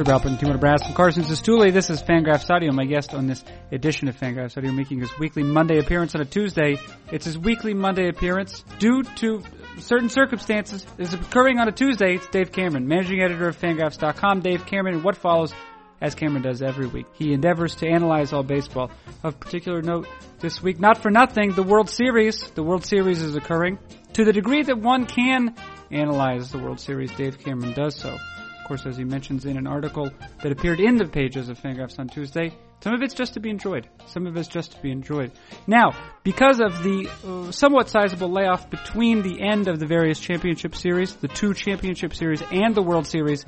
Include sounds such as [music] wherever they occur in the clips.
Sir Balpin, Timur Brass, and Carson Sestouli. This is Fangraphs Audio, my guest on this edition of Fangraphs Audio, making his weekly Monday appearance on a Tuesday. It's his weekly Monday appearance due to certain circumstances. Is occurring on a Tuesday. It's Dave Cameron, managing editor of Fangraphs.com. Dave Cameron, and what follows as Cameron does every week. He endeavors to analyze all baseball. Of particular note this week, not for nothing, the World Series. The World Series is occurring. To the degree that one can analyze the World Series, Dave Cameron does so. Course, as he mentions in an article that appeared in the pages of Fangraphs on Tuesday, some of it's just to be enjoyed. Some of it's just to be enjoyed. Now, because of the uh, somewhat sizable layoff between the end of the various championship series, the two championship series and the World Series,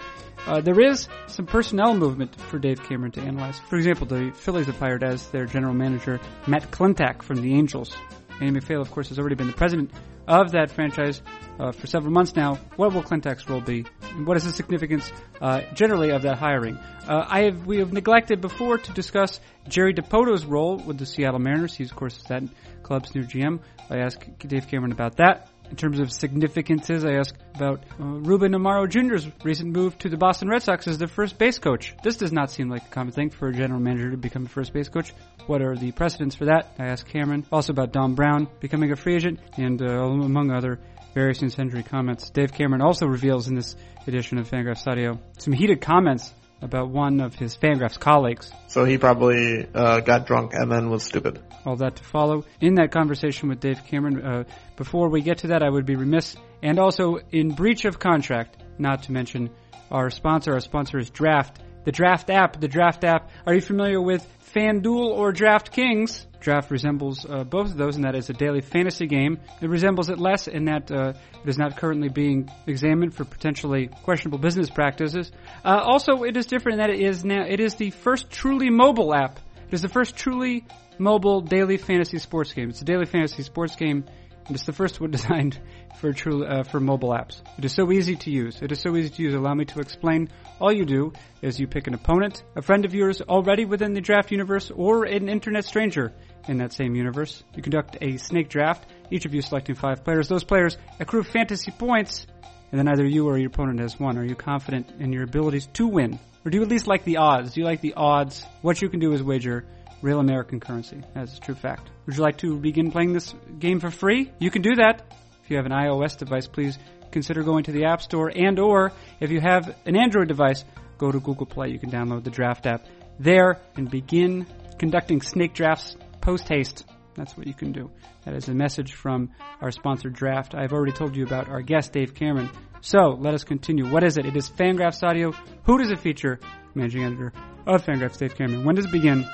uh, there is some personnel movement for Dave Cameron to analyze. For example, the Phillies have hired as their general manager Matt Klentak from the Angels. Andy MacPhail, of course, has already been the president of that franchise uh, for several months now. What will Klentak's role be? What is the significance uh, generally of that hiring? Uh, I have we have neglected before to discuss Jerry Dipoto's role with the Seattle Mariners. He's of course that club's new GM. I asked Dave Cameron about that. In terms of significances, I ask about uh, Ruben Amaro Jr.'s recent move to the Boston Red Sox as their first base coach. This does not seem like a common thing for a general manager to become a first base coach. What are the precedents for that? I ask Cameron. Also about Dom Brown becoming a free agent, and uh, among other various and sundry comments. Dave Cameron also reveals in this edition of Fangraphs Audio some heated comments about one of his Fangraphs colleagues. So he probably uh, got drunk and then was stupid. All that to follow in that conversation with Dave Cameron. Uh, before we get to that, I would be remiss and also in breach of contract not to mention our sponsor. Our sponsor is Draft. The Draft app. The Draft app. Are you familiar with FanDuel or DraftKings? Draft resembles uh, both of those in that it's a daily fantasy game. It resembles it less in that uh, it is not currently being examined for potentially questionable business practices. Uh, also, it is different in that it is now it is the first truly mobile app. It is the first truly mobile daily fantasy sports game. It's a daily fantasy sports game, and it's the first one [laughs] designed for true uh, for mobile apps. It is so easy to use. It is so easy to use. Allow me to explain. All you do is you pick an opponent, a friend of yours already within the draft universe, or an internet stranger in that same universe. You conduct a snake draft, each of you selecting five players. Those players accrue fantasy points, and then either you or your opponent has won. Are you confident in your abilities to win? Or do you at least like the odds? Do you like the odds? What you can do is wager real American currency. That's a true fact. Would you like to begin playing this game for free? You can do that. If you have an iOS device, please consider going to the App Store and or if you have an Android device, go to Google Play. You can download the Draft app there and begin conducting snake drafts post haste. That's what you can do. That is a message from our sponsored draft. I've already told you about our guest, Dave Cameron. So let us continue. What is it? It is Fangraphs Audio. Who does it feature? Managing editor of Fangraphs, Dave Cameron. When does it begin?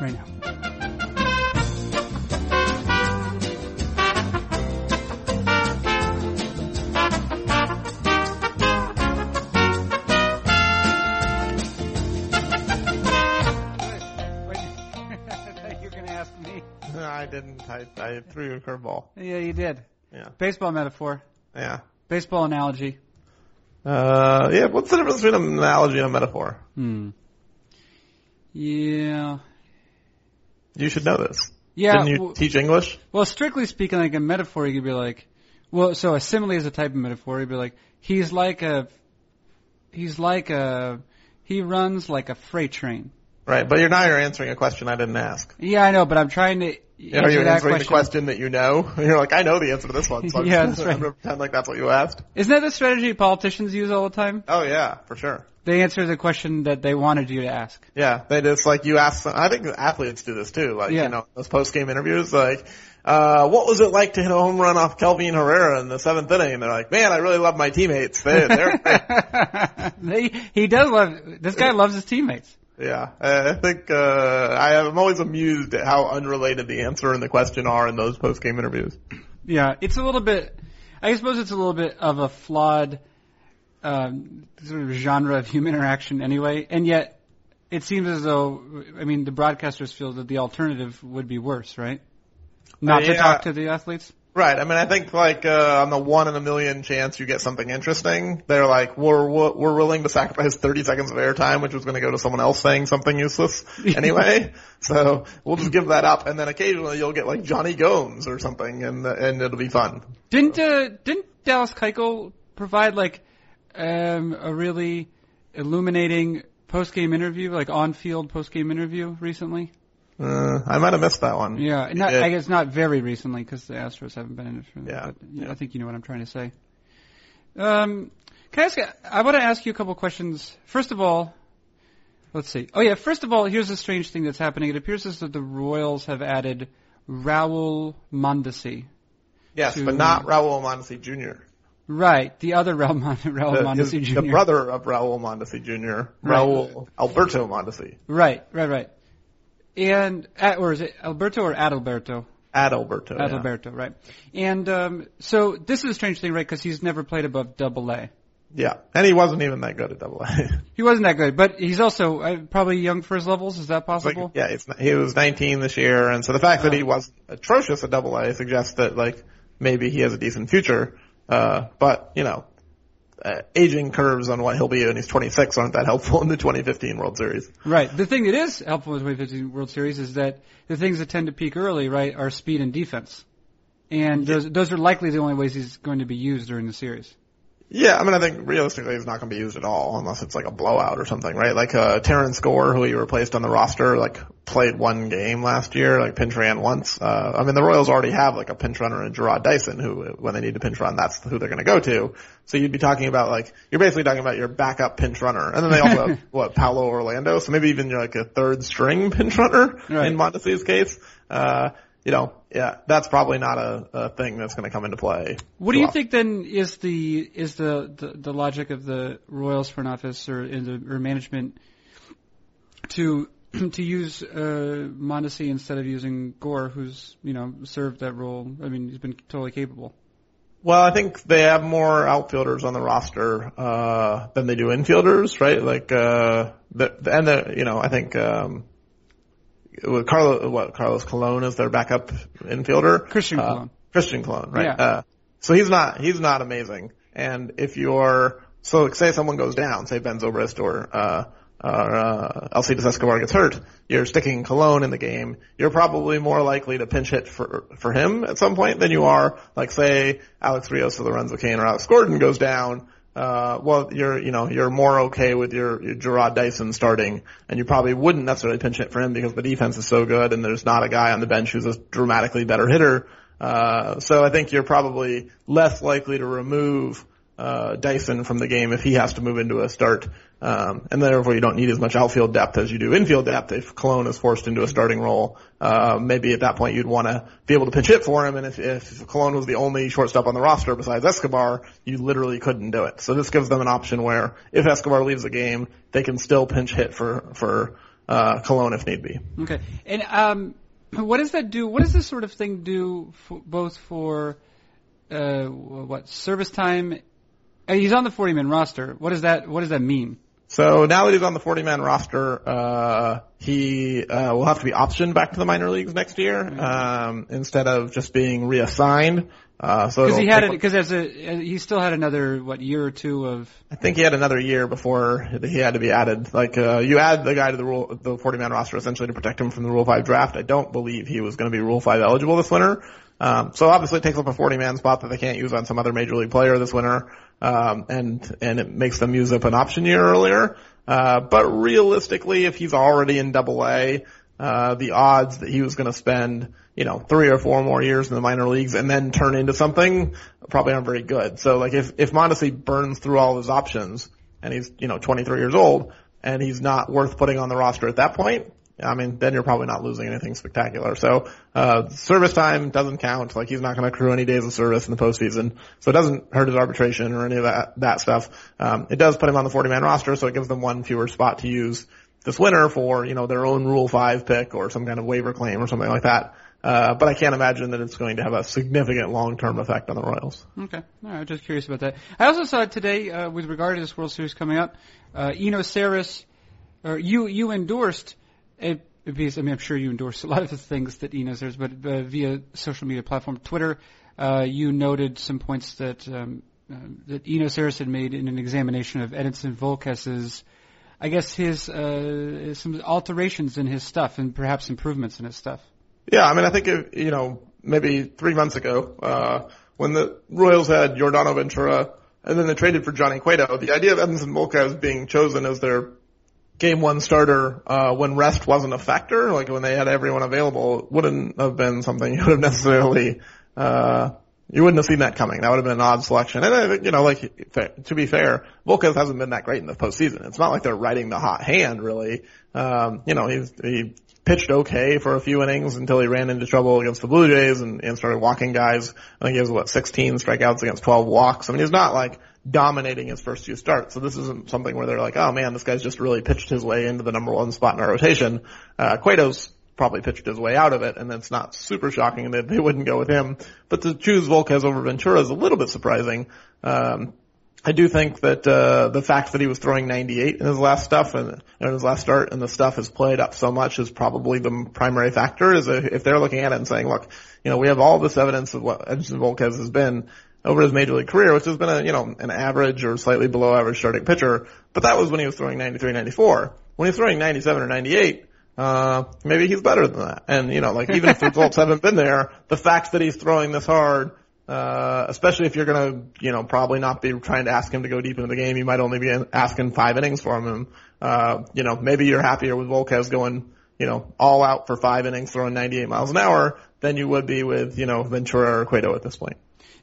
Right now. Didn't. I, I threw you a curveball. Yeah, you did. Yeah. Baseball metaphor. Yeah. Baseball analogy. Uh, yeah. What's the difference between an analogy and a metaphor? Hmm. Yeah. You should know this. Yeah. Didn't you w- teach English? well, strictly speaking, like a metaphor, you could be like, well, so a simile is a type of metaphor. You'd be like, he's like a, he's like a, he runs like a freight train. Right. But you're now you're answering a question I didn't ask. Yeah, I know, but I'm trying to Yeah, you're that answering question. the question that you know. [laughs] You're like, I know the answer to this one. So I'm, [laughs] Yeah, [laughs] just, right. I'm gonna pretend like that's what you asked. Isn't that the strategy politicians use all the time? Oh yeah, for sure. They answer the question that they wanted you to ask. Yeah, they just like you ask. Some, I think athletes do this too. Like Yeah. you know, those post game interviews, like, uh, what was it like to hit a home run off Kelvin Herrera in the seventh inning? And they're like, man, I really love my teammates. They, they're great. they, he does love, this guy loves his teammates. Yeah, I I think uh, I I'm always amused at how unrelated the answer and the question are in those post game interviews. Yeah, it's a little bit. I suppose it's a little bit of a flawed um, sort of genre of human interaction, anyway. And yet, it seems as though I mean the broadcasters feel that the alternative would be worse, right? Not to Yeah. talk to the athletes. Right. I mean, I think like uh, on the one in a million chance you get something interesting, they're like, we're we're willing to sacrifice 30 seconds of airtime, which was going to go to someone else saying something useless [laughs] anyway. so we'll just give that up, and then occasionally you'll get like Jonny Gomes or something, and and it'll be fun. Didn't uh, didn't Dallas Keuchel provide like um, a really illuminating post game interview, like on field post game interview recently? Uh, I might have missed that one. Yeah, not, did. I guess not very recently because the Astros haven't been in it. For, Yeah, but yeah. I think you know what I'm trying to say. Um, can I ask? I want to ask you a couple questions. First of all, let's see. Oh yeah, first of all, here's a strange thing that's happening. It appears as though the Royals have added Raul Mondesi. Yes, to- but not Raul Mondesi Jr. Right, the other Raul, Mon- Raul The, Mondesi his- Jr. the brother of Raul Mondesi Jr. Right. Raul Alberto Mondesi. Right, right, right. And uh, or is it Alberto or Adalberto? Adalberto. yeah. Adalberto, right. And um, so this is a strange thing, right? Because he's never played above Double A. Yeah, and he wasn't even that good at Double A. [laughs] He wasn't that good, but he's also uh, probably young for his levels. Is that Like, possible? yeah, it's, he was 19 this year, and so the fact that he was atrocious at Double A suggests that like maybe he has a decent future. Uh, but you know, uh, aging curves on what he'll be when he's 26 aren't that helpful in the 2015 World Series. Right. The thing that is helpful in the 2015 World Series is that the things that tend to peak early, right, are speed and defense. And those those are likely the only ways he's going to be used during the series. Yeah, I mean, I think realistically he's not going to be used at all unless it's like a blowout or something, right? Like uh, Terrence Gore, who he replaced on the roster, like played one game last year, like pinch ran once. Uh, I mean, the Royals already have like a pinch runner in Jarrod Dyson, who when they need to pinch run, that's who they're going to go to. So you'd be talking about like you're basically talking about your backup pinch runner, and then they also have [laughs] what Paulo Orlando, so maybe even you're like a third string pinch runner Right. in Mondesi's case. Uh, you know, yeah, that's probably not a, a thing that's going to come into play. What do you often. think then is the is the, the, the logic of the Royals front office or in the or management to [clears throat] to use uh, Mondesi instead of using Gore, who's you know served that role? I mean, he's been totally capable. Well, I think they have more outfielders on the roster uh than they do infielders, right? Like uh the, the and the you know, I think um with Carlos what Carlos Colon is their backup infielder. Christian Uh, Colon. Christian Colon, right? Yeah. Uh so he's not he's not amazing. And if you're so say someone goes down, say Ben Zobrist or uh or uh, Alcides Escobar gets hurt, you're sticking Colon in the game, you're probably more likely to pinch hit for for him at some point than you are, like say Alex Rios or Lorenzo Cain or Alex Gordon goes down. Uh, well, you're you know you're more okay with your, your Jarrod Dyson starting, and you probably wouldn't necessarily pinch hit for him because the defense is so good, and there's not a guy on the bench who's a dramatically better hitter. Uh, so I think you're probably less likely to remove uh, Dyson from the game if he has to move into a start. Um, and therefore you don't need as much outfield depth as you do infield depth if Colon is forced into a starting role. Uh, maybe at that point you'd want to be able to pinch hit for him. And if, if Colon was the only shortstop on the roster besides Escobar, you literally couldn't do it. So this gives them an option where if Escobar leaves the game, they can still pinch hit for, for, uh, Colon if need be. Okay. And um, what does that do? What does this sort of thing do for, both for uh, what service time? He's on the 40 man roster. What does that What does that mean? So now that he's on the 40 man roster, uh, he, uh, will have to be optioned back to the minor leagues next year, um, instead of just being reassigned. Uh, so Because he had it. Because as a he still had another what year or two of I think he had another year before he had to be added. Like, uh, you add the guy to the rule, the 40 man roster essentially to protect him from the Rule 5 draft. I don't believe he was going to be Rule 5 eligible this winter. Um, so obviously it takes up a 40 man spot that they can't use on some other major league player this winter. Um, and, and it makes them use up an option year earlier. Uh, but realistically, if he's already in double A, uh, the odds that he was going to spend, you know, three or four more years in the minor leagues and then turn into something probably aren't very good. So like if, if Mondesi burns through all of his options and he's, you know, 23 years old and he's not worth putting on the roster at that point, I mean, then you're probably not losing anything spectacular. So, uh, service time doesn't count. Like he's not going to accrue any days of service in the postseason. So it doesn't hurt his arbitration or any of that, that stuff. Um, it does put him on the 40 man roster. So it gives them one fewer spot to use this winter for, you know, their own Rule 5 pick or some kind of waiver claim or something like that. Uh, but I can't imagine that it's going to have a significant long-term effect on the Royals. Okay. All right, just curious about that. I also saw today, uh, with regard to this World Series coming up, uh, Eno Sarris, or you, you endorsed a piece, I mean, I'm sure you endorsed a lot of the things that Eno Sarris, but uh, via social media platform, Twitter, uh, you noted some points that, um, uh, that Eno Sarris had made in an examination of Edinson Volquez's, I guess his, uh, some alterations in his stuff and perhaps improvements in his stuff. Yeah, I mean, I think, if, you know, maybe three months ago, uh, when the Royals had Yordano Ventura, and then they traded for Johnny Cueto. The idea of Edinson Volquez being chosen as their game one starter uh, when rest wasn't a factor, like when they had everyone available, wouldn't have been something [laughs] you would have necessarily uh, you wouldn't have seen that coming. That would have been an odd selection. And, uh, you know, like, to be fair, Volquez hasn't been that great in the postseason. It's not like they're riding the hot hand, really. Um, you know, he's, he pitched okay for a few innings until he ran into trouble against the Blue Jays and, and started walking guys. I think he has, what, 16 strikeouts against 12 walks. I mean, he's not like dominating his first few starts. So this isn't something where they're like, oh man, this guy's just really pitched his way into the number one spot in our rotation. Uh, Cueto's probably pitched his way out of it, and it's not super shocking that they wouldn't go with him. But to choose Volquez over Ventura is a little bit surprising. Um, I do think that uh, the fact that he was throwing 98 in his last stuff and in his last start, and the stuff has played up so much is probably the primary factor. Is if they're looking at it and saying, "Look, you know, we have all this evidence of what Edinson Volquez has been over his major league career, which has been a you know an average or slightly below average starting pitcher, but that was when he was throwing 93, 94. When he's throwing 97 or 98, uh, maybe he's better than that. And, you know, like even if the [laughs] results haven't been there, the fact that he's throwing this hard, uh, especially if you're gonna, you know, probably not be trying to ask him to go deep into the game, you might only be asking five innings from him. Uh, you know, maybe you're happier with Volquez going, you know, all out for five innings throwing 98 miles an hour than you would be with, you know, Ventura or Cueto at this point.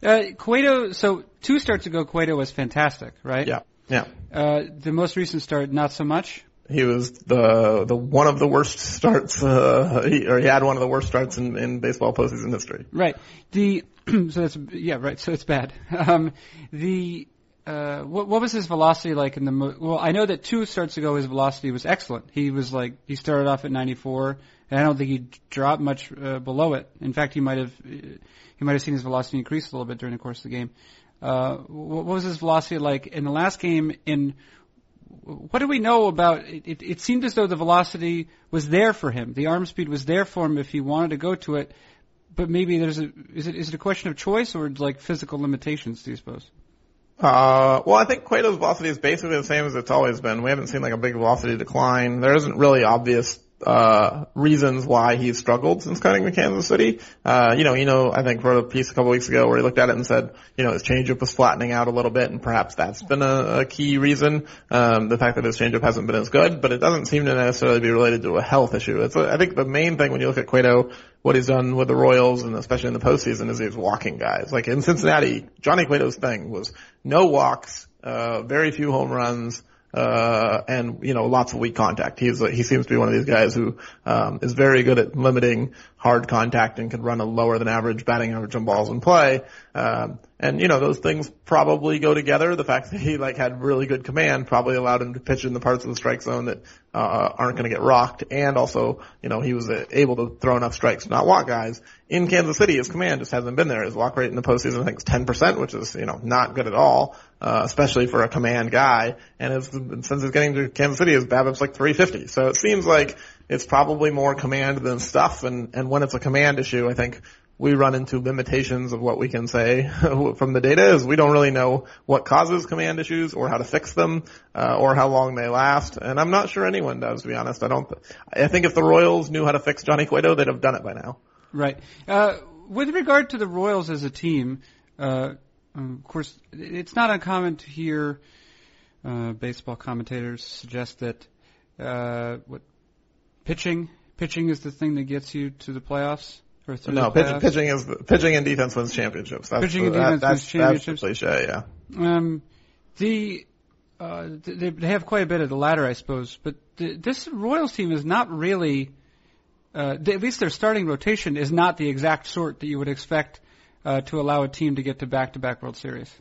Uh, Cueto, so two starts ago, Cueto was fantastic, right? Yeah. Yeah. Uh, the most recent start, not so much. He was the the one of the worst starts, uh, he, or he had one of the worst starts in, in baseball postseason history. Right. The [clears throat] so that's yeah right. So it's bad. [laughs] Um, the uh, what, what was his velocity like in the? Well, I know that two starts ago his velocity was excellent. He was like he started off at 94, and I don't think he dropped much uh, below it. In fact, he might have he might have seen his velocity increase a little bit during the course of the game. Uh, what was his velocity like in the last game in what do we know about it, it? It seemed as though the velocity was there for him. The arm speed was there for him if he wanted to go to it. But maybe there's a is it is it a question of choice or like physical limitations? Do you suppose? Uh, well, I think Cueto's velocity is basically the same as it's always been. We haven't seen like a big velocity decline. There isn't really obvious uh, reasons why he's struggled since coming to Kansas City. Uh, you know, you know, I think wrote a piece a couple weeks ago where he looked at it and said, you know, his changeup was flattening out a little bit, and perhaps that's been a, a key reason. Um, the fact that his changeup hasn't been as good, but it doesn't seem to necessarily be related to a health issue. It's, a, I think the main thing when you look at Cueto, what he's done with the Royals and especially in the postseason is he's walking guys. Like in Cincinnati, Johnny Cueto's thing was no walks, uh, very few home runs, uh, and you know lots of weak contact. He's he seems to be one of these guys who um, is very good at limiting hard contact and can run a lower than average batting average on balls in play. Um, and you know those things probably go together. The fact that he like had really good command probably allowed him to pitch in the parts of the strike zone that uh, aren't going to get rocked, and also you know he was able to throw enough strikes to not walk guys. In Kansas City, his command just hasn't been there. His walk rate in the postseason I think is 10%, which is you know not good at all, uh, especially for a command guy. And his, since he's getting to Kansas City, his BABIP's like 350. So it seems like it's probably more command than stuff. And, and when it's a command issue, I think we run into limitations of what we can say [laughs] from the data is we don't really know what causes command issues or how to fix them, uh, or how long they last. And I'm not sure anyone does, to be honest. I don't, th- I think if the Royals knew how to fix Johnny Cueto, they'd have done it by now. Right. Uh, with regard to the Royals as a team, uh, of course, it's not uncommon to hear, uh, baseball commentators suggest that, uh, what pitching pitching is the thing that gets you to the playoffs no, pitch, pitching is pitching and defense wins championships. That's Pitching the, and defense that, wins that's, championships. That's the cliche, yeah. Um, the uh, they, they have quite a bit of the latter, I suppose. But the, this Royals team is not really, uh, they, at least their starting rotation is not the exact sort that you would expect uh, to allow a team to get to back-to-back World Series.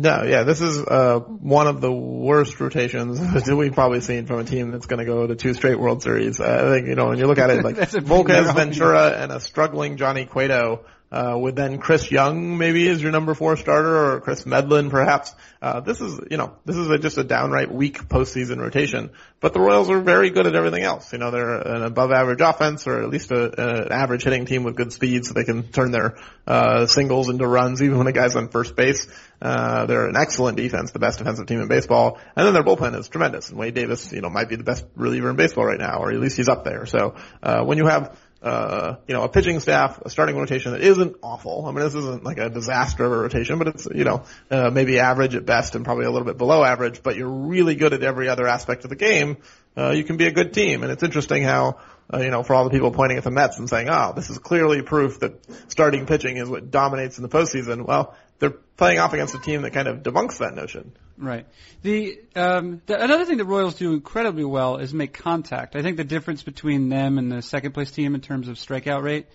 No, yeah, this is uh, one of the worst rotations [laughs] that we've probably seen from a team that's going to go to two straight World Series. Uh, I think you know when you look at it, like [laughs] Volquez. Ventura, and a struggling Johnny Cueto. Uh, with then Chris Young maybe as your number four starter or Kris Medlen perhaps. Uh, this is, you know, this is a, just a downright weak postseason rotation. But the Royals are very good at everything else. You know, they're an above average offense or at least a, an average hitting team with good speed so they can turn their, uh, singles into runs even when a guy's on first base. Uh, they're an excellent defense, the best defensive team in baseball. And then their bullpen is tremendous. And Wade Davis, you know, might be the best reliever in baseball right now, or at least he's up there. So, uh, when you have uh, you know, a pitching staff, a starting rotation that isn't awful. I mean, this isn't like a disaster of a rotation, but it's, you know, uh, maybe average at best and probably a little bit below average, but you're really good at every other aspect of the game. Uh, you can be a good team. And it's interesting how, uh, you know, for all the people pointing at the Mets and saying, oh, this is clearly proof that starting pitching is what dominates in the postseason. Well, they're playing off against a team that kind of debunks that notion. Right. The, um, the another thing the Royals do incredibly well is make contact. I think the difference between them and the second place team in terms of strikeout rate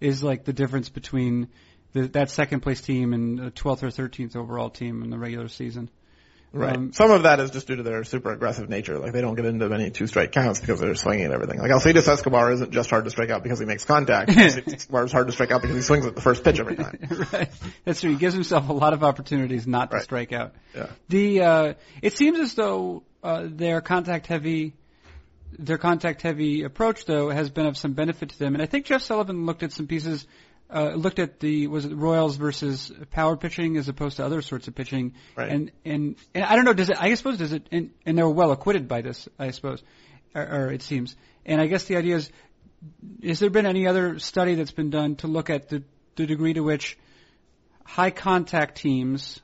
is like the difference between the, that second place team and the 12th or 13th overall team in the regular season. Right. Um, Some of that is just due to their super aggressive nature. Like they don't get into many two strike counts because they're swinging at everything. Like Alcides Escobar isn't just hard to strike out because he makes contact. [laughs] Escobar is hard to strike out because he swings at the first pitch every time. [laughs] right. That's true. He gives himself a lot of opportunities not to Right. strike out. Yeah. The uh, it seems as though uh, their contact heavy their contact heavy approach though has been of some benefit to them. And I think Jeff Sullivan looked at some pieces uh, looked at the was it Royals versus power pitching as opposed to other sorts of pitching. Right. And and and I don't know. Does it? I suppose does it? And, and they were well acquitted by this. I suppose, or, or it seems. And I guess the idea is, has there been any other study that's been done to look at the the degree to which high contact teams,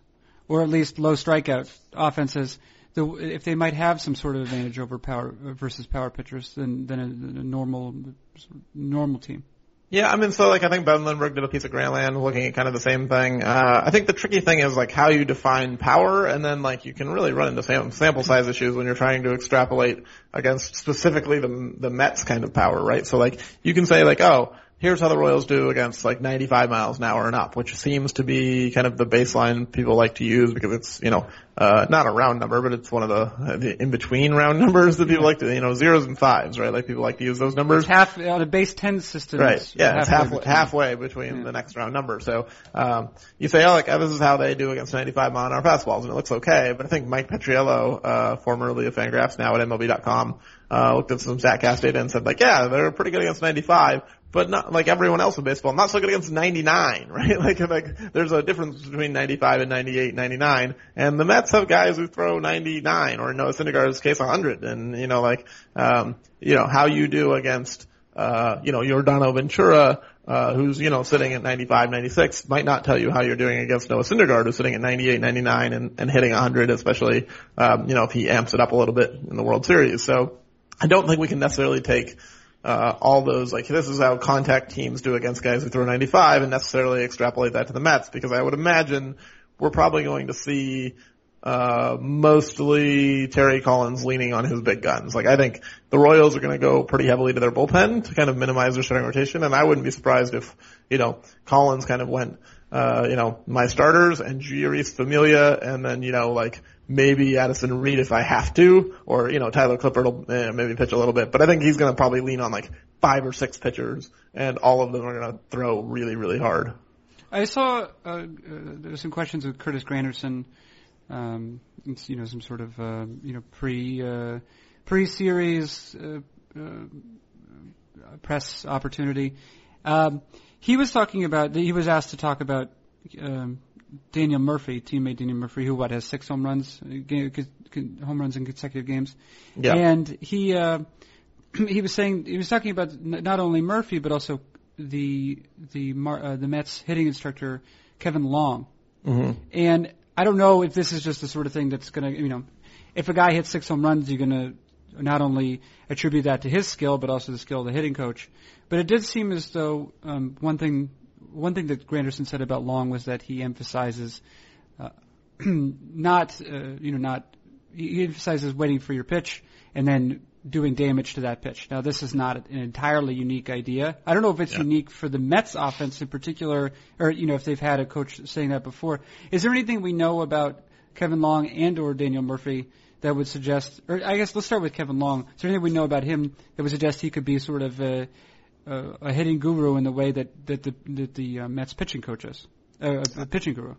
or at least low strikeout offenses, the, if they might have some sort of advantage over power versus power pitchers than than a, than a normal normal team. Yeah, I mean, so like I think Ben Lindbergh did a piece of Grantland looking at kind of the same thing. Uh, I think the tricky thing is like how you define power, and then like you can really run into sam- sample size issues when you're trying to extrapolate against specifically the the Mets kind of power, right? So like you can say like, oh, here's how the Royals do against like 95 miles an hour and up, which seems to be kind of the baseline people like to use because it's, you know, uh, not a round number, but it's one of the, the in-between round [laughs] numbers that people like to, you know, zeros and fives, right? Like people like to use those numbers. Half on a base ten system. Right. Yeah, it's halfway, between. halfway between the next round number. So, um, you say, oh, like, this is how they do against 95 mile an hour fastballs, and it looks okay. But I think Mike Petriello, uh, formerly of Fangraphs, now at MLB.com, uh, looked at some StatCast data and said, like, yeah, they're pretty good against 95, but not like everyone else in baseball, not so good against 99, [laughs] right? Like, like, there's a difference between 95 and 98, 99, and the Mets have guys who throw 99, or Noah Syndergaard's case, 100, and, you know, like, um, you know, how you do against, uh, you know, Yordano Ventura, uh, who's, you know, sitting at 95, 96, might not tell you how you're doing against Noah Syndergaard, who's sitting at 98, 99 and, and hitting 100, especially, um, you know, if he amps it up a little bit in the World Series. So I don't think we can necessarily take, uh, all those, like, this is how contact teams do against guys who throw 95 and necessarily extrapolate that to the Mets, because I would imagine we're probably going to see, uh, mostly Terry Collins leaning on his big guns. Like I think the Royals are going to go pretty heavily to their bullpen to kind of minimize their starting rotation, and I wouldn't be surprised if you know Collins kind of went, uh, you know, my starters and Jeurys Familia, and then you know like maybe Addison Reed if I have to, or you know Tyler Clippard will uh, maybe pitch a little bit, but I think he's going to probably lean on like five or six pitchers, and all of them are going to throw really really hard. I saw uh, uh, there were some questions with Curtis Granderson. Um, it's, you know, some sort of uh, you know pre uh, pre-series uh, uh, press opportunity. Um, he was talking about. He was asked to talk about um, Daniel Murphy, teammate Daniel Murphy, who what has six home runs, uh, con- home runs in consecutive games, Yeah. and he uh, [clears throat] he was saying he was talking about not only Murphy but also the the Mar- uh, the Mets hitting instructor Kevin Long, hmm and I don't know if this is just the sort of thing that's going to, you know, if a guy hits six home runs, you're going to not only attribute that to his skill, but also the skill of the hitting coach. But it did seem as though um, one thing, one thing that Granderson said about Long was that he emphasizes uh, [clears throat] not, uh, you know, not he emphasizes waiting for your pitch and then doing damage to that pitch. Now, this is not an entirely unique idea. I don't know if it's Yeah. unique for the Mets offense in particular, or you know, if they've had a coach saying that before. Is there anything we know about Kevin Long and or Daniel Murphy that would suggest, or I guess let's start with Kevin Long. Is there anything we know about him that would suggest he could be sort of a, a, hitting guru in the way that that the that the uh, Mets pitching coach is, uh, a pitching guru?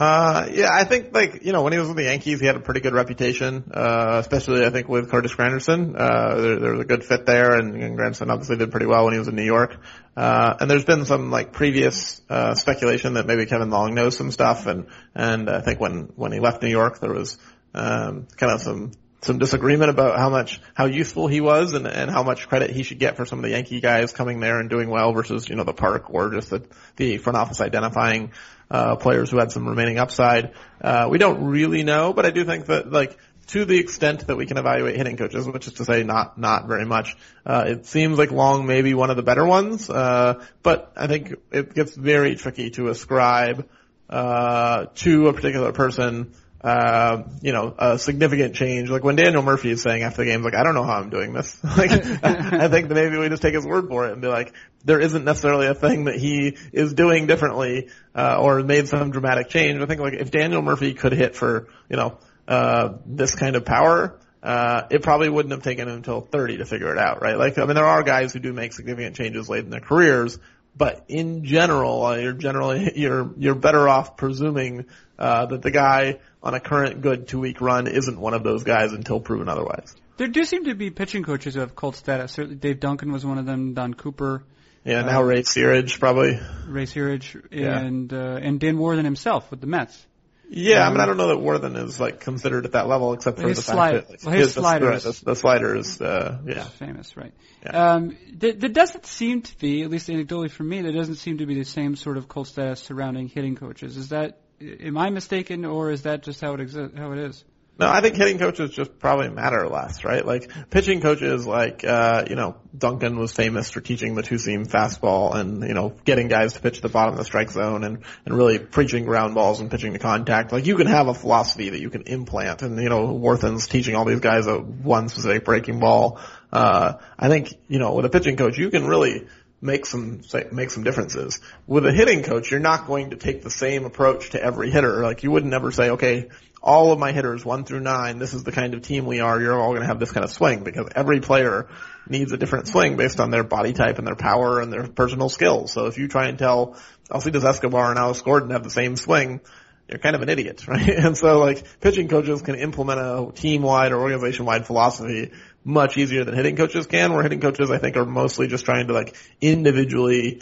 Uh, yeah, I think like, you know, when he was with the Yankees, he had a pretty good reputation, uh, especially I think with Curtis Granderson. Uh, there, there was a good fit there and, and Granderson obviously did pretty well when he was in New York. Uh, and there's been some like previous, uh, speculation that maybe Kevin Long knows some stuff and, and I think when, when he left New York, there was, um, kind of some some disagreement about how much how useful he was and and how much credit he should get for some of the Yankee guys coming there and doing well versus you know the park or just the the front office identifying uh, players who had some remaining upside. Uh, we don't really know, but I do think that like to the extent that we can evaluate hitting coaches, which is to say not not very much. Uh, it seems like Long may be one of the better ones, uh, but I think it gets very tricky to ascribe uh, to a particular person. Uh, you know, a significant change. Like when Daniel Murphy is saying after the game, like, I don't know how I'm doing this. [laughs] like, I think that maybe we just take his word for it and be like, there isn't necessarily a thing that he is doing differently, uh, or made some dramatic change. I think like if Daniel Murphy could hit for, you know, uh, this kind of power, uh, it probably wouldn't have taken him until 30 to figure it out, right? Like, I mean, there are guys who do make significant changes late in their careers, but in general, uh, you're generally, [laughs] you're, you're better off presuming, uh, that the guy on a current good two week run isn't one of those guys until proven otherwise. There do seem to be pitching coaches who have cult status. Certainly Dave Duncan was one of them, Don Cooper. Yeah, now uh, Ray Searage probably. Ray Searage and, yeah. uh, and Dan Warthen himself with the Mets. Yeah, um, I mean, I don't know that Warthen is like considered at that level, except for the slide, fact that well, his, his slider, the, the, slider is, uh, yeah, famous, right? Yeah. Um, there, there, doesn't seem to be, at least anecdotally for me, there doesn't seem to be the same sort of cult status surrounding hitting coaches. Is that, am I mistaken, or is that just how it exists, how it is? No, I think hitting coaches just probably matter less, right? Like pitching coaches, like uh, you know, Duncan was famous for teaching the two-seam fastball and you know getting guys to pitch the bottom of the strike zone and and really preaching ground balls and pitching to contact. Like you can have a philosophy that you can implant, and you know, Warthen's teaching all these guys a one specific breaking ball. Uh, I think you know, with a pitching coach, you can really make some make some differences. With a hitting coach, you're not going to take the same approach to every hitter. Like you would never say, okay, all of my hitters, one through nine, this is the kind of team we are. You're all going to have this kind of swing because every player needs a different swing based on their body type and their power and their personal skills. So if you try and tell Alcides Escobar and Alex Gordon have the same swing, you're kind of an idiot, [laughs] right? And so like pitching coaches can implement a team-wide or organization-wide philosophy much easier than hitting coaches can, where hitting coaches I think are mostly just trying to like individually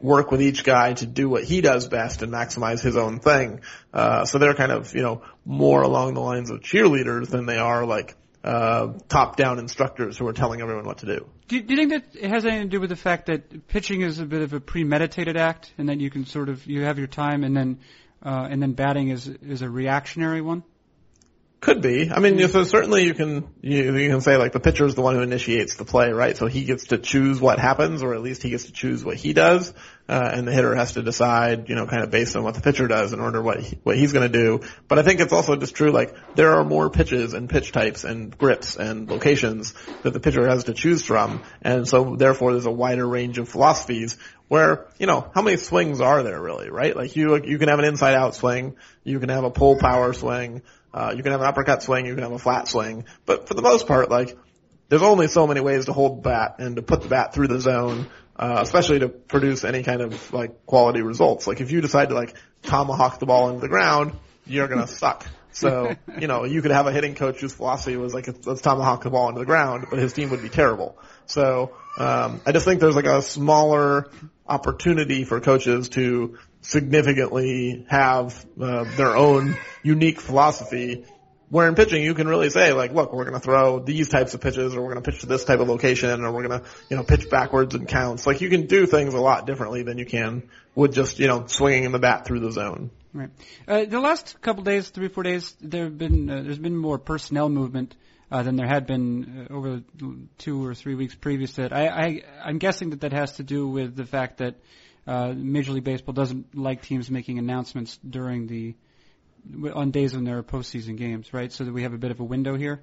work with each guy to do what he does best and maximize his own thing. Uh, so they're kind of, you know, more along the lines of cheerleaders than they are like, uh, top-down instructors who are telling everyone what to do. do. Do you think that it has anything to do with the fact that pitching is a bit of a premeditated act, and that you can sort of you have your time, and then uh, and then batting is is a reactionary one? Could be. I mean, so certainly you can you, you can say like the pitcher is the one who initiates the play, right? So he gets to choose what happens, or at least he gets to choose what he does, uh, and the hitter has to decide, you know, kind of based on what the pitcher does in order what he, what he's going to do. But I think it's also just true like there are more pitches and pitch types and grips and locations that the pitcher has to choose from, and so therefore there's a wider range of philosophies where, you know, how many swings are there really, right? Like you, you can have an inside out swing, you can have a pull power swing, uh, you can have an uppercut swing, you can have a flat swing, but for the most part, like, there's only so many ways to hold the bat and to put the bat through the zone, uh, especially to produce any kind of like quality results. Like if you decide to like tomahawk the ball into the ground, you're gonna suck. So, [laughs] you know, you could have a hitting coach whose philosophy was like, let's tomahawk the ball into the ground, but his team would be terrible. So, um, I just think there's like a smaller opportunity for coaches to significantly have uh, their own unique philosophy. Where in pitching, you can really say like, look, we're going to throw these types of pitches, or we're going to pitch to this type of location, or we're going to, you know, pitch backwards and counts. Like you can do things a lot differently than you can with just, you know, swinging in the bat through the zone. Right. Uh, the last couple days, three four days, there have been uh, there's been more personnel movement uh, than there had been uh, over two or three weeks previous to that. I, I I'm guessing that that has to do with the fact that uh, Major League Baseball doesn't like teams making announcements during the on days when there are postseason games, right? So that we have a bit of a window here.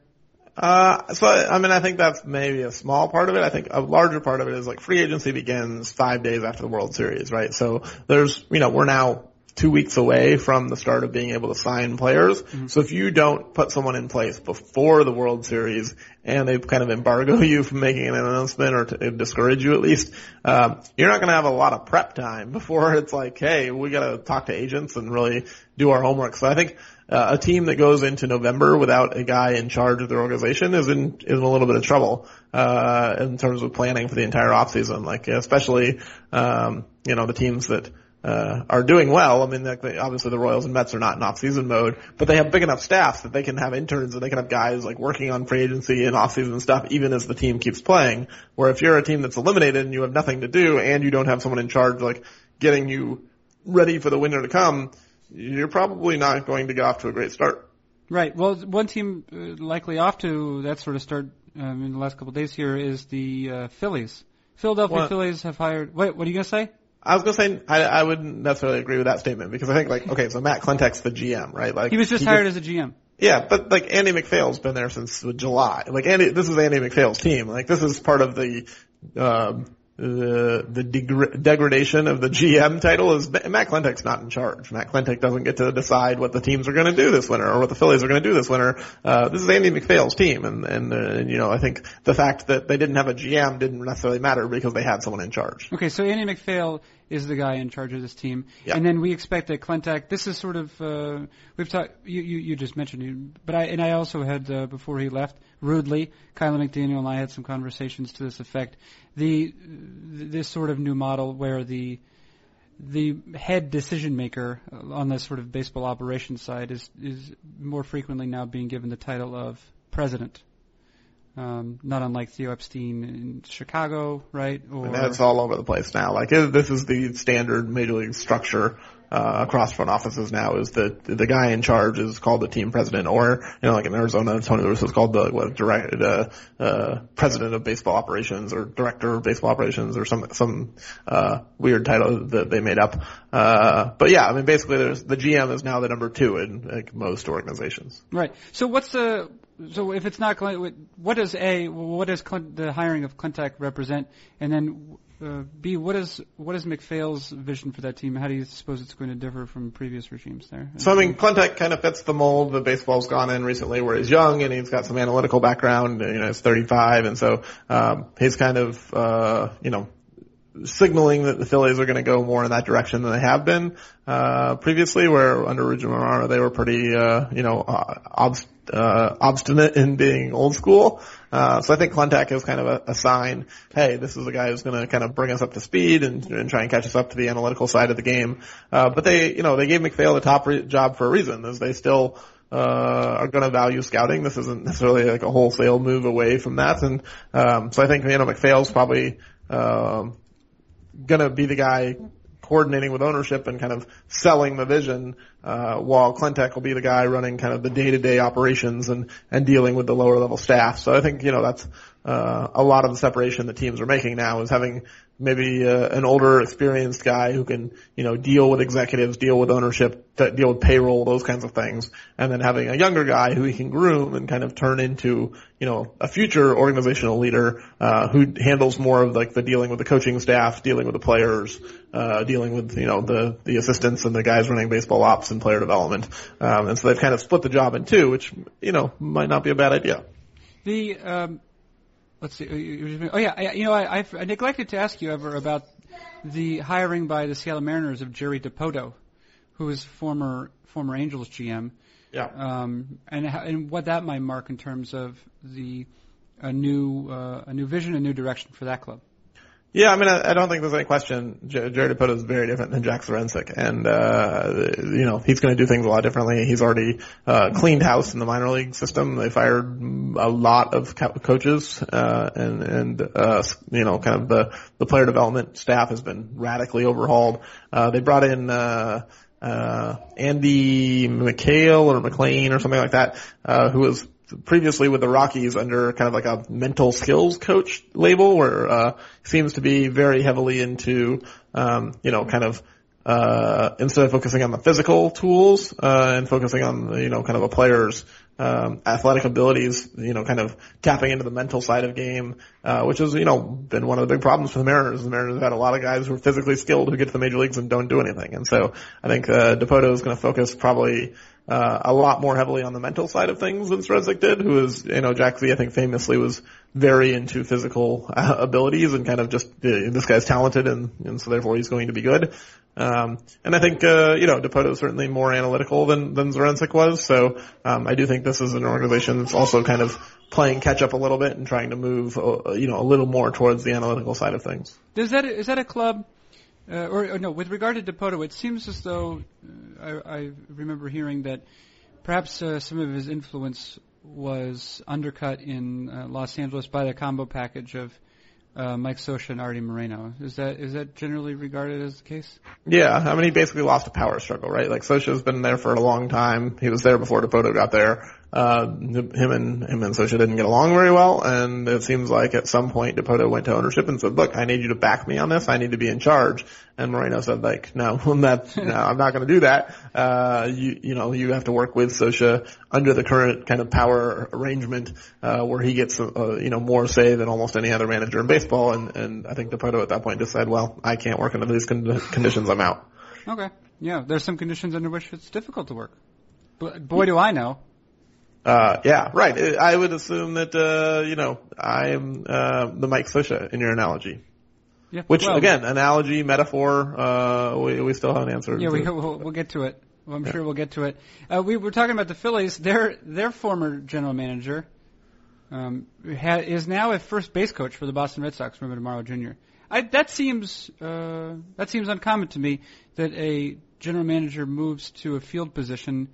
Uh, so I mean, I think that's maybe a small part of it. I think a larger part of it is like free agency begins five days after the World Series, right? So there's, you know, we're now two weeks away from the start of being able to sign players. Mm-hmm. So if you don't put someone in place before the World Series and they kind of embargo [laughs] you from making an announcement or to discourage you at least, um, you're not going to have a lot of prep time before [laughs] it's like, hey, we got to talk to agents and really do our homework. So I think uh, a team that goes into November without a guy in charge of their organization is in is in a little bit of trouble uh, in terms of planning for the entire offseason. Like especially um, you know the teams that uh, are doing well. I mean, like they, obviously the Royals and Mets are not in off-season mode, but they have big enough staffs that they can have interns and they can have guys like working on free agency and off-season stuff even as the team keeps playing. Where if you're a team that's eliminated and you have nothing to do and you don't have someone in charge like getting you ready for the winter to come, you're probably not going to get off to a great start. Right. Well, one team uh, likely off to that sort of start um, in the last couple of days here is the uh, Phillies. Philadelphia What? Phillies have hired. Wait, what are you gonna say? I was gonna say I, I wouldn't necessarily agree with that statement because I think like okay, so Matt Klentak's the GM, right? Like He was just did- hired as a GM. Yeah, but like Andy MacPhail's been there since July. Like Andy, this is Andy MacPhail's team. Like this is part of the um, the the degr- degradation of the GM title. Is Matt Klentak's not in charge. Matt Klentak doesn't get to decide what the teams are going to do this winter or what the Phillies are going to do this winter. Uh, this is Andy MacPhail's team, and and, uh, and you know I think the fact that they didn't have a GM didn't necessarily matter because they had someone in charge. Okay, so Andy MacPhail is the guy in charge of this team, Yeah. and then we expect that Klentak. This is sort of uh, we've talked. You, you you just mentioned it, but I and I also had uh, before he left rudely. Kyle McDaniel and I had some conversations to this effect. The this sort of new model where the the head decision maker on this sort of baseball operations side is is more frequently now being given the title of president. Um, not unlike Theo Epstein in Chicago, right? Or And that's all over the place now. Like this is the standard major league structure uh, across front offices now. Is that the guy in charge is called the team president, or you know, like in Arizona, Tony La Russa is called the what direct uh, uh, president of baseball operations or director of baseball operations or some some uh, weird title that they made up. Uh, but yeah, I mean, basically, there's the GM is now the number two in like most organizations. Right. So what's the so if it's not Clint, what does a what does Clint, the hiring of Klentak represent, and then uh, b what is what is MacPhail's vision for that team? How do you suppose it's going to differ from previous regimes there? So I mean, Klentak kind of fits the mold that baseball's gone in recently, where he's young and he's got some analytical background. You know, he's 35, and so um, he's kind of uh, you know signaling that the Phillies are going to go more in that direction than they have been uh, previously, where under Ruben Amaro they were pretty uh, you know uh, obst- uh, obstinate in being old school. Uh, so I think Klentak is kind of a, a sign, hey, this is a guy who's going to kind of bring us up to speed and, and try and catch us up to the analytical side of the game. Uh, but they, you know, they gave MacPhail the top re- job for a reason, is they still uh, are going to value scouting. This isn't necessarily like a wholesale move away from that. And um, so I think you know MacPhail's probably um, going to be the guy coordinating with ownership and kind of selling the vision, uh, while Klentak will be the guy running kind of the day-to-day operations and, and dealing with the lower level staff. So I think, you know, that's, uh, a lot of the separation that teams are making now is having maybe uh, an older, experienced guy who can, you know, deal with executives, deal with ownership, deal with payroll, those kinds of things, and then having a younger guy who he can groom and kind of turn into, you know, a future organizational leader uh, who handles more of like the dealing with the coaching staff, dealing with the players, uh, dealing with, you know, the the assistants and the guys running baseball ops and player development, um, and so they've kind of split the job in two, which you know might not be a bad idea. The um, let's see. Oh yeah, I, you know I, I've, I neglected to ask you ever about the hiring by the Seattle Mariners of Jerry Dipoto, who is former former Angels GM, Yeah. um, and how- and what that might mark in terms of the a new uh, a new vision, a new direction for that club. Yeah, I mean, I, I don't think there's any question. J- Jared Dipoto is very different than Jack Zduriencik, and uh, you know he's going to do things a lot differently. He's already uh, cleaned house in the minor league system. They fired a lot of co- coaches, uh, and and uh, you know, kind of the the player development staff has been radically overhauled. Uh, they brought in. Uh, uh, Andy McHale or McLean or something like that, uh, who was previously with the Rockies under kind of like a mental skills coach label where, uh, seems to be very heavily into, um, you know, kind of, uh, instead of focusing on the physical tools, uh, and focusing on, you know, kind of a player's, um, athletic abilities, you know, kind of tapping into the mental side of game, uh, which has, you know, been one of the big problems for the Mariners. The Mariners have had a lot of guys who are physically skilled who get to the major leagues and don't do anything. And so I think, uh, Dipoto is going to focus probably, uh, a lot more heavily on the mental side of things than Zduriencik did, who is, you know, Jack Z, I think famously was very into physical uh, abilities and kind of just, uh, this guy's talented and, and so therefore he's going to be good. Um, and I think, uh, you know, Dipoto is certainly more analytical than, than Zduriencik was. So, um, I do think this is an organization that's also kind of playing catch up a little bit and trying to move, uh, you know, a little more towards the analytical side of things. Does that is that a club? Uh, or, or no, with regard to Dipoto, it seems as though uh, I, I remember hearing that perhaps uh, some of his influence was undercut in uh, Los Angeles by the combo package of uh, Mike Scioscia and Arte Moreno. Is that is that generally regarded as the case? Yeah, I mean he basically lost a power struggle, right? Like Scioscia's been there for a long time. He was there before Dipoto got there uh, him and him and Scioscia didn't get along very well, and it seems like at some point Dipoto went to ownership and said, "Look, I need you to back me on this. I need to be in charge." And Moreno said, "Like, no, [laughs] that, [laughs] no, I'm not going to do that. Uh, you, you know, you have to work with Scioscia under the current kind of power arrangement, uh, where he gets, uh, you know, more say than almost any other manager in baseball." And and I think Dipoto at that point just said, "Well, I can't work under these con- conditions. I'm out." Okay. Yeah, there's some conditions under which it's difficult to work. But boy, do I know. Uh, yeah, right. I would assume that, uh, you know, I am, uh, the Mike Scioscia in your analogy. Yeah. Which, well, again, analogy, metaphor, uh, we, we still haven't answered. Yeah, we, [laughs] we'll, we'll get to it. Well, I'm yeah. sure we'll get to it. Uh, we were talking about the Phillies. Their, their former general manager, um, ha, is now a first base coach for the Boston Red Sox, Ruben Amaro Jr. I, that seems, uh, that seems uncommon to me that a general manager moves to a field position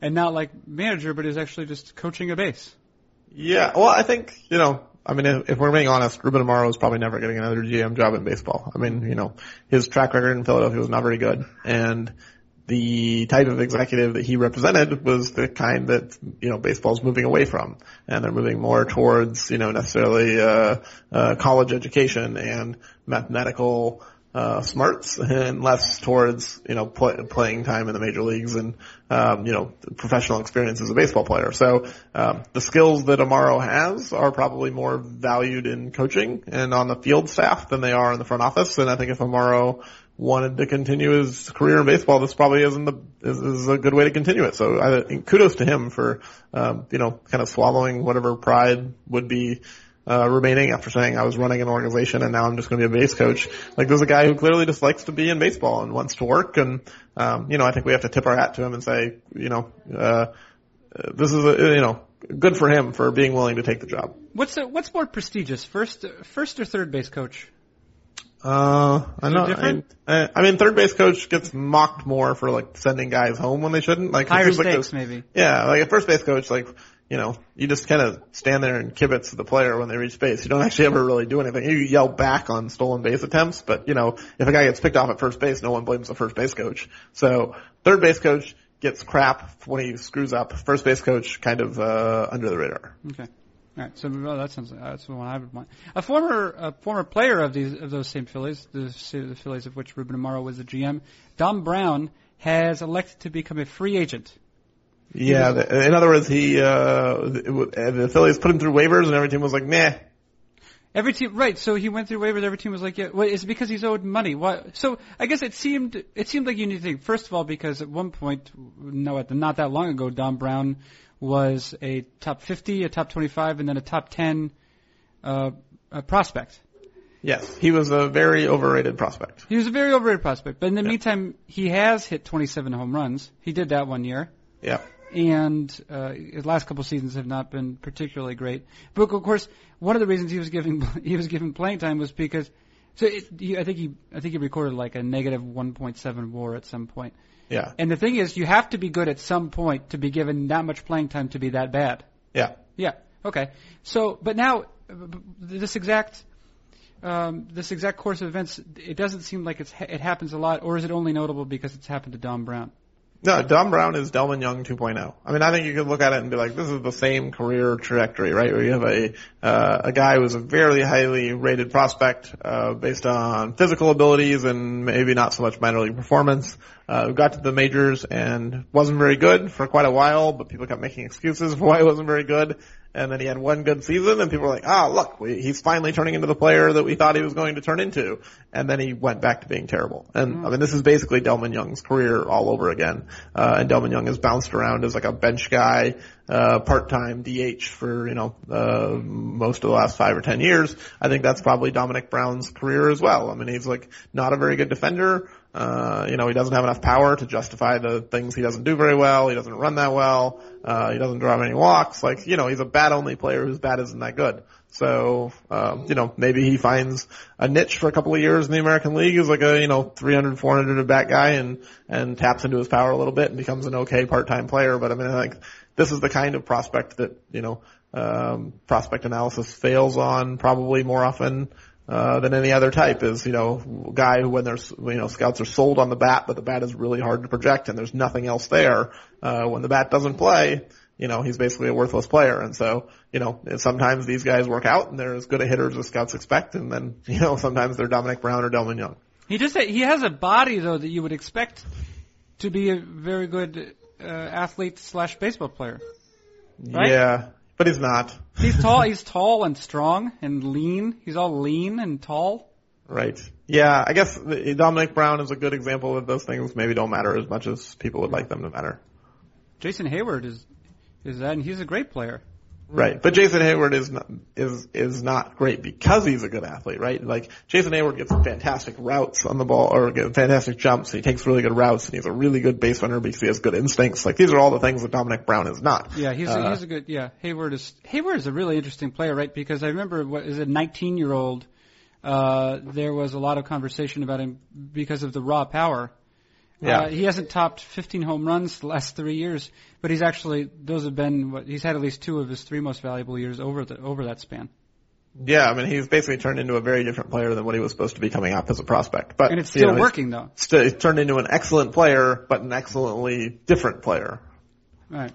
and not like manager, but is actually just coaching a base. Yeah, well, I think you know. I mean, if, if we're being honest, Ruben Amaro is probably never getting another GM job in baseball. I mean, you know, his track record in Philadelphia was not very good, and the type of executive that he represented was the kind that you know baseball's moving away from, and they're moving more towards you know necessarily uh, uh, college education and mathematical uh, smarts and less towards you know play, playing time in the major leagues and um, you know professional experience as a baseball player. So um, the skills that Amaro has are probably more valued in coaching and on the field staff than they are in the front office. And I think if Amaro wanted to continue his career in baseball, this probably isn't the is, is a good way to continue it. So I, think kudos to him for um, you know kind of swallowing whatever pride would be uh, remaining after saying I was running an organization and now I'm just going to be a base coach. Like there's a guy who clearly just likes to be in baseball and wants to work. And, um, you know, I think we have to tip our hat to him and say, you know, uh, this is a, you know, good for him for being willing to take the job. What's the, what's more prestigious, first first or third base coach? Uh, I know. I, I, mean, third base coach gets mocked more for like sending guys home when they shouldn't. Like higher stakes, like maybe. Yeah, like a first base coach, like you know, you just kind of stand there and kibitz the player when they reach base. You don't actually ever really do anything. You yell back on stolen base attempts, but you know, if a guy gets picked off at first base, no one blames the first base coach. So third base coach gets crap when he screws up. First base coach kind of uh, under the radar. Okay. All right, so well, that sounds that's the one I would want. A former a former player of these of those same Phillies, the, the Phillies of which Ruben Amaro was the GM, Dom Brown has elected to become a free agent. Yeah, in other words, he uh, the Phillies put him through waivers, and every team was like, "Nah." Every team, right? So he went through waivers. Every team was like, "Yeah." Well, it's because he's owed money. Why? So I guess it seemed it seemed like you need to think first of all because at one point, no, not that long ago, Dom Brown was a top 50, a top 25, and then a top 10 uh, a prospect. Yes, he was a very overrated prospect. He was a very overrated prospect, but in the yeah. meantime, he has hit 27 home runs. He did that one year. Yeah and uh, his last couple seasons have not been particularly great. But of course, one of the reasons he was given [laughs] he was given playing time was because so it, he, I think he I think he recorded like a negative 1.7 WAR at some point. Yeah. And the thing is, you have to be good at some point to be given that much playing time to be that bad. Yeah. Yeah. Okay. So, but now this exact um, this exact course of events, it doesn't seem like it's it happens a lot, or is it only notable because it's happened to Dom Brown? No, Dom Brown is Delmon Young 2.0. I mean, I think you could look at it and be like, this is the same career trajectory, right? Where you have a uh, a guy who's a very highly rated prospect uh, based on physical abilities and maybe not so much minor league performance. Uh, got to the majors and wasn't very good for quite a while, but people kept making excuses [laughs] for why he wasn't very good and then he had one good season, and people were like, "Ah, oh, look, we, he's finally turning into the player that we thought he was going to turn into." And then he went back to being terrible. And mm. I mean, this is basically Delmon Young's career all over again. Uh, and Delmon Young has bounced around as like a bench guy, uh, part-time DH for you know uh, most of the last five or ten years. I think that's probably Domonic Brown's career as well. I mean, he's like not a very good defender. Uh, you know, he doesn't have enough power to justify the things he doesn't do very well. He doesn't run that well. Uh, he doesn't draw many walks. Like, you know, he's a bat only player whose bat isn't that good. So, um, you know, maybe he finds a niche for a couple of years in the American League as like a, you know, 300, 400 at bat guy and, and taps into his power a little bit and becomes an okay part-time player. But I mean, like, this is the kind of prospect that, you know, um, prospect analysis fails on probably more often uh, than any other type is, you know, guy who when there's, you know, scouts are sold on the bat, but the bat is really hard to project and there's nothing else there. Uh, when the bat doesn't play, you know, he's basically a worthless player. And so, you know, sometimes these guys work out and they're as good a hitters as the scouts expect. And then, [laughs] you know, sometimes they're Domonic Brown or Delmon Young. He just, he has a body though that you would expect to be a very good, uh, athlete slash baseball player. Right? Yeah. But he's not. [laughs] He's tall. He's tall and strong and lean. He's all lean and tall. Right. Yeah. I guess Domonic Brown is a good example of those things. Maybe don't matter as much as people would like them to matter. Jason Heyward is is that, and he's a great player. Right, but Jason Heyward is not, is is not great because he's a good athlete, right? Like Jason Heyward gets fantastic routes on the ball or gets fantastic jumps. He takes really good routes and he's a really good base runner because he has good instincts. Like these are all the things that Domonic Brown is not. Yeah, he's uh, a, he's a good yeah. Heyward is Heyward is a really interesting player, right? Because I remember what is a 19 year old. Uh, there was a lot of conversation about him because of the raw power yeah. Uh, he hasn't topped 15 home runs the last three years, but he's actually those have been what he's had at least two of his three most valuable years over the over that span. Yeah, I mean he's basically turned into a very different player than what he was supposed to be coming up as a prospect. But and it's still you know, working though. St- he's turned into an excellent player, but an excellently different player. Right.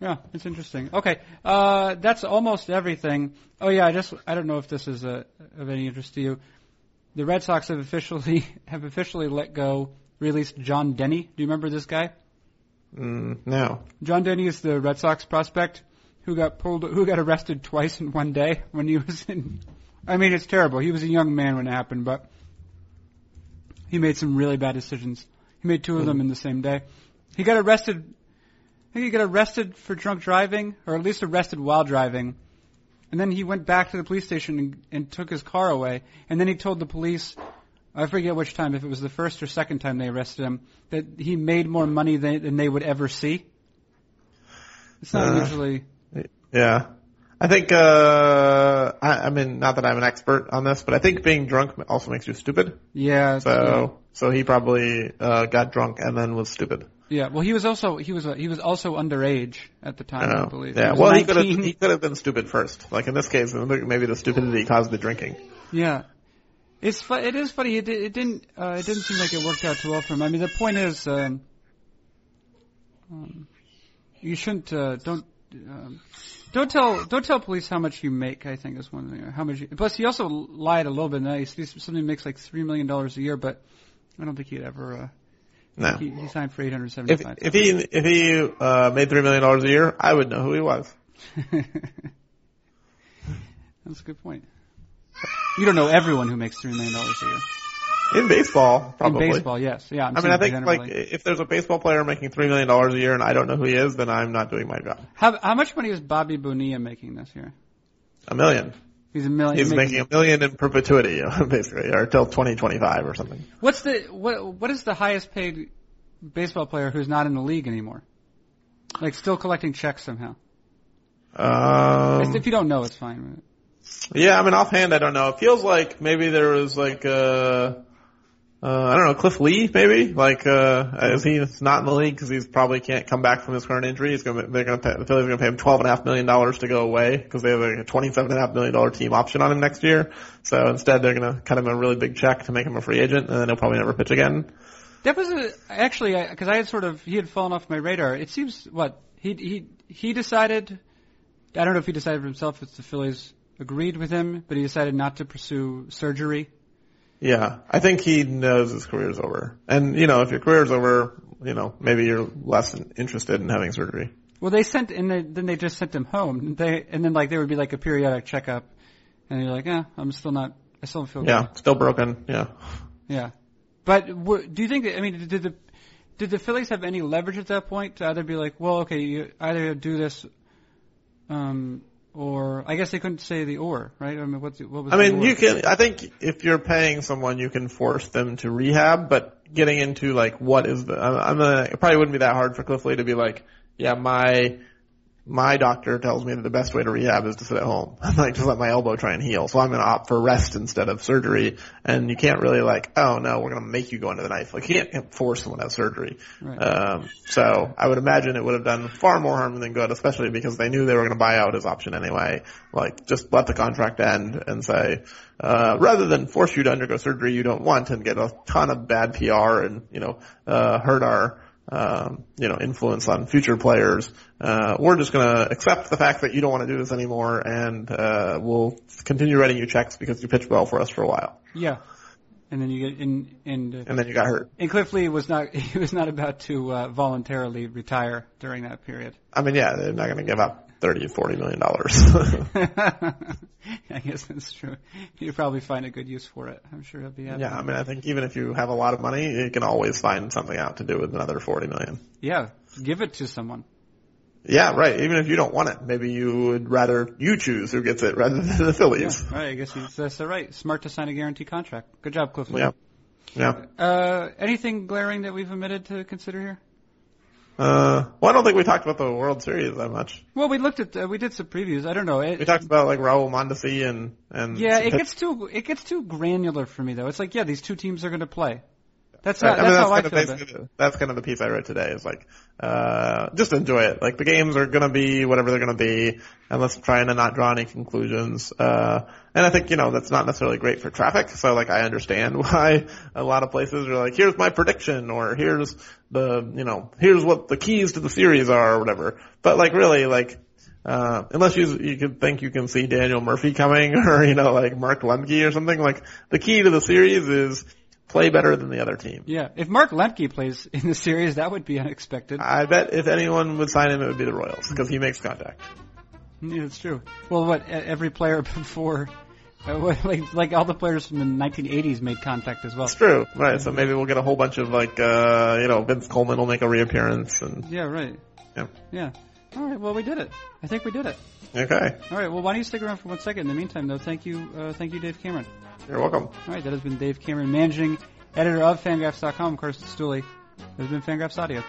Yeah, it's interesting. Okay, uh, that's almost everything. Oh yeah, I just I don't know if this is a, uh, of any interest to you. The Red Sox have officially [laughs] have officially let go released Jon Denney. Do you remember this guy? Mm, no. Jon Denney is the Red Sox prospect who got pulled, who got arrested twice in one day when he was in. I mean, it's terrible. He was a young man when it happened, but he made some really bad decisions. He made two of them in the same day. He got arrested. I think he got arrested for drunk driving, or at least arrested while driving. And then he went back to the police station and, and took his car away. And then he told the police I forget which time, if it was the first or second time they arrested him, that he made more money than, than they would ever see. It's not uh, usually. Yeah. I think, uh, I, I mean, not that I'm an expert on this, but I think being drunk also makes you stupid. Yeah. So, yeah. so he probably, uh, got drunk and then was stupid. Yeah, well, he was also he was uh, he was also underage at the time, I, I believe. Yeah, he well, 19. he could have he could have been stupid first. Like in this case, maybe the stupidity caused the drinking. Yeah, it's fu- it is funny. It, it didn't uh, it didn't seem like it worked out too well for him. I mean, the point is, um, um, you shouldn't uh, don't um, don't tell don't tell police how much you make. I think is one thing. How much? You, plus, he also lied a little bit. Nice. Somebody makes like three million dollars a year, but I don't think he'd ever. Uh, no. He, he signed for eight hundred seventy-five. If, if he if he uh, made three million dollars a year, I would know who he was. [laughs] That's a good point. You don't know everyone who makes three million dollars a year. In baseball, probably. In baseball, yes, yeah. I'm i mean, I think generally. like if there's a baseball player making three million dollars a year and I don't know who he is, then I'm not doing my job. How how much money is Bobby Bonilla making this year? A million. He's a million. He's making, making a million in perpetuity, [laughs] basically, or till 2025 or something. What's the what? What is the highest paid baseball player who's not in the league anymore? Like still collecting checks somehow. Um, if you don't know, it's fine. Yeah, I mean, offhand, I don't know. It feels like maybe there was like, uh, uh, I don't know, Cliff Lee, maybe? Like, uh, is he not in the league because he's probably can't come back from his current injury? He's gonna, they're gonna pay, the Phillies are gonna pay him twelve and a half million dollars to go away because they have a twenty-seven and a half million dollar team option on him next year. So instead, they're gonna cut him a really big check to make him a free agent, and then he'll probably never pitch again. That was a, actually because I had sort of he had fallen off my radar. It seems what he he he decided. I don't know if he decided for himself. It's the Phillies agreed with him, but he decided not to pursue surgery. Yeah, I think he knows his career's over. And, you know, if your career's over, you know, maybe you're less interested in having surgery. Well, they sent, and they, then they just sent him home. They, and then like there would be like a periodic checkup, and you're like, yeah, I'm still not, I still don't feel yeah, good. Yeah, still broken. Yeah. Yeah. But w- do you think that, I mean, did the, did the Phillies have any leverage at that point to either be like, well, okay, you either do this, um, or I guess they couldn't say the or, right? I mean, what's what was? I mean, you can. I think if you're paying someone, you can force them to rehab. But getting into like what is the? I'm gonna. It probably wouldn't be that hard for Cliff Lee to be like, yeah, my my doctor tells me that the best way to rehab is to sit at home. I'm [laughs] like, just let my elbow try and heal. So I'm going to opt for rest instead of surgery. And you can't really like, oh no, we're going to make you go into the knife. Like you can't force someone to have surgery. Right. Um, so I would imagine it would have done far more harm than good, especially because they knew they were going to buy out his option anyway. Like just let the contract end and say, uh, rather than force you to undergo surgery you don't want and get a ton of bad PR and, you know, uh, hurt our, um, you know, influence on future players. Uh, we're just going to accept the fact that you don't want to do this anymore, and uh, we'll continue writing you checks because you pitched well for us for a while. yeah, and then you get in and. Uh, And then you got hurt. and Cliff Lee was not [laughs] he was not about to uh, voluntarily retire during that period. I mean, yeah, they're not going to give up thirty, forty million dollars. [laughs] I guess that's true. You'd probably find a good use for it. I'm sure he'll be happy. yeah, I mean, I think even if you have a lot of money, you can always find something out to do with another forty million. Yeah, give it to someone. Yeah, right. Even if you don't want it, maybe you would rather you choose who gets it rather than the Phillies. Yeah, right. I guess he's, that's uh, right. Smart to sign a guarantee contract. Good job, Cliff Lee. Yeah. Yeah. Uh, anything glaring that we've omitted to consider here? Uh, well, I don't think we talked about the World Series that much. Well, we looked at uh, we did some previews. I don't know. It, We talked about like Raul Mondesi and and yeah, it gets too it gets too granular for me though. It's like yeah, these two teams are going to play. That's not, I mean, that's that's how I kind of the, that's kind of the piece I read today. Is like, uh, just enjoy it. Like the games are gonna be whatever they're gonna be, and let's try to not draw any conclusions. Uh, and I think you know that's not necessarily great for traffic. So like I understand [laughs] why a lot of places are like, here's my prediction, or here's the you know here's what the keys to the series are, or whatever. But like really like. Uh, unless you you can think you can see Daniel Murphy coming [laughs] or you know like Mark Lemke or something like the key to the series is play better than the other team. Yeah, if Mark Lemke plays in the series, that would be unexpected. I bet if anyone would sign him, it would be the Royals because he makes contact. Yeah, that's true. Well, what every player [laughs] before, uh, like like all the players from the 1980s made contact as well. It's true, right? So maybe we'll get a whole bunch of like, uh, you know, Vince Coleman will make a reappearance, and Yeah, right. Yeah. Yeah. All right. Well, we did it. I think we did it. Okay. All right. Well, why don't you stick around for one second? In the meantime, though, thank you, uh, thank you, Dave Cameron. You're welcome. All right. That has been Dave Cameron, managing editor of Fangraphs.com, Carson Cistulli. This has been Fangraphs Audio.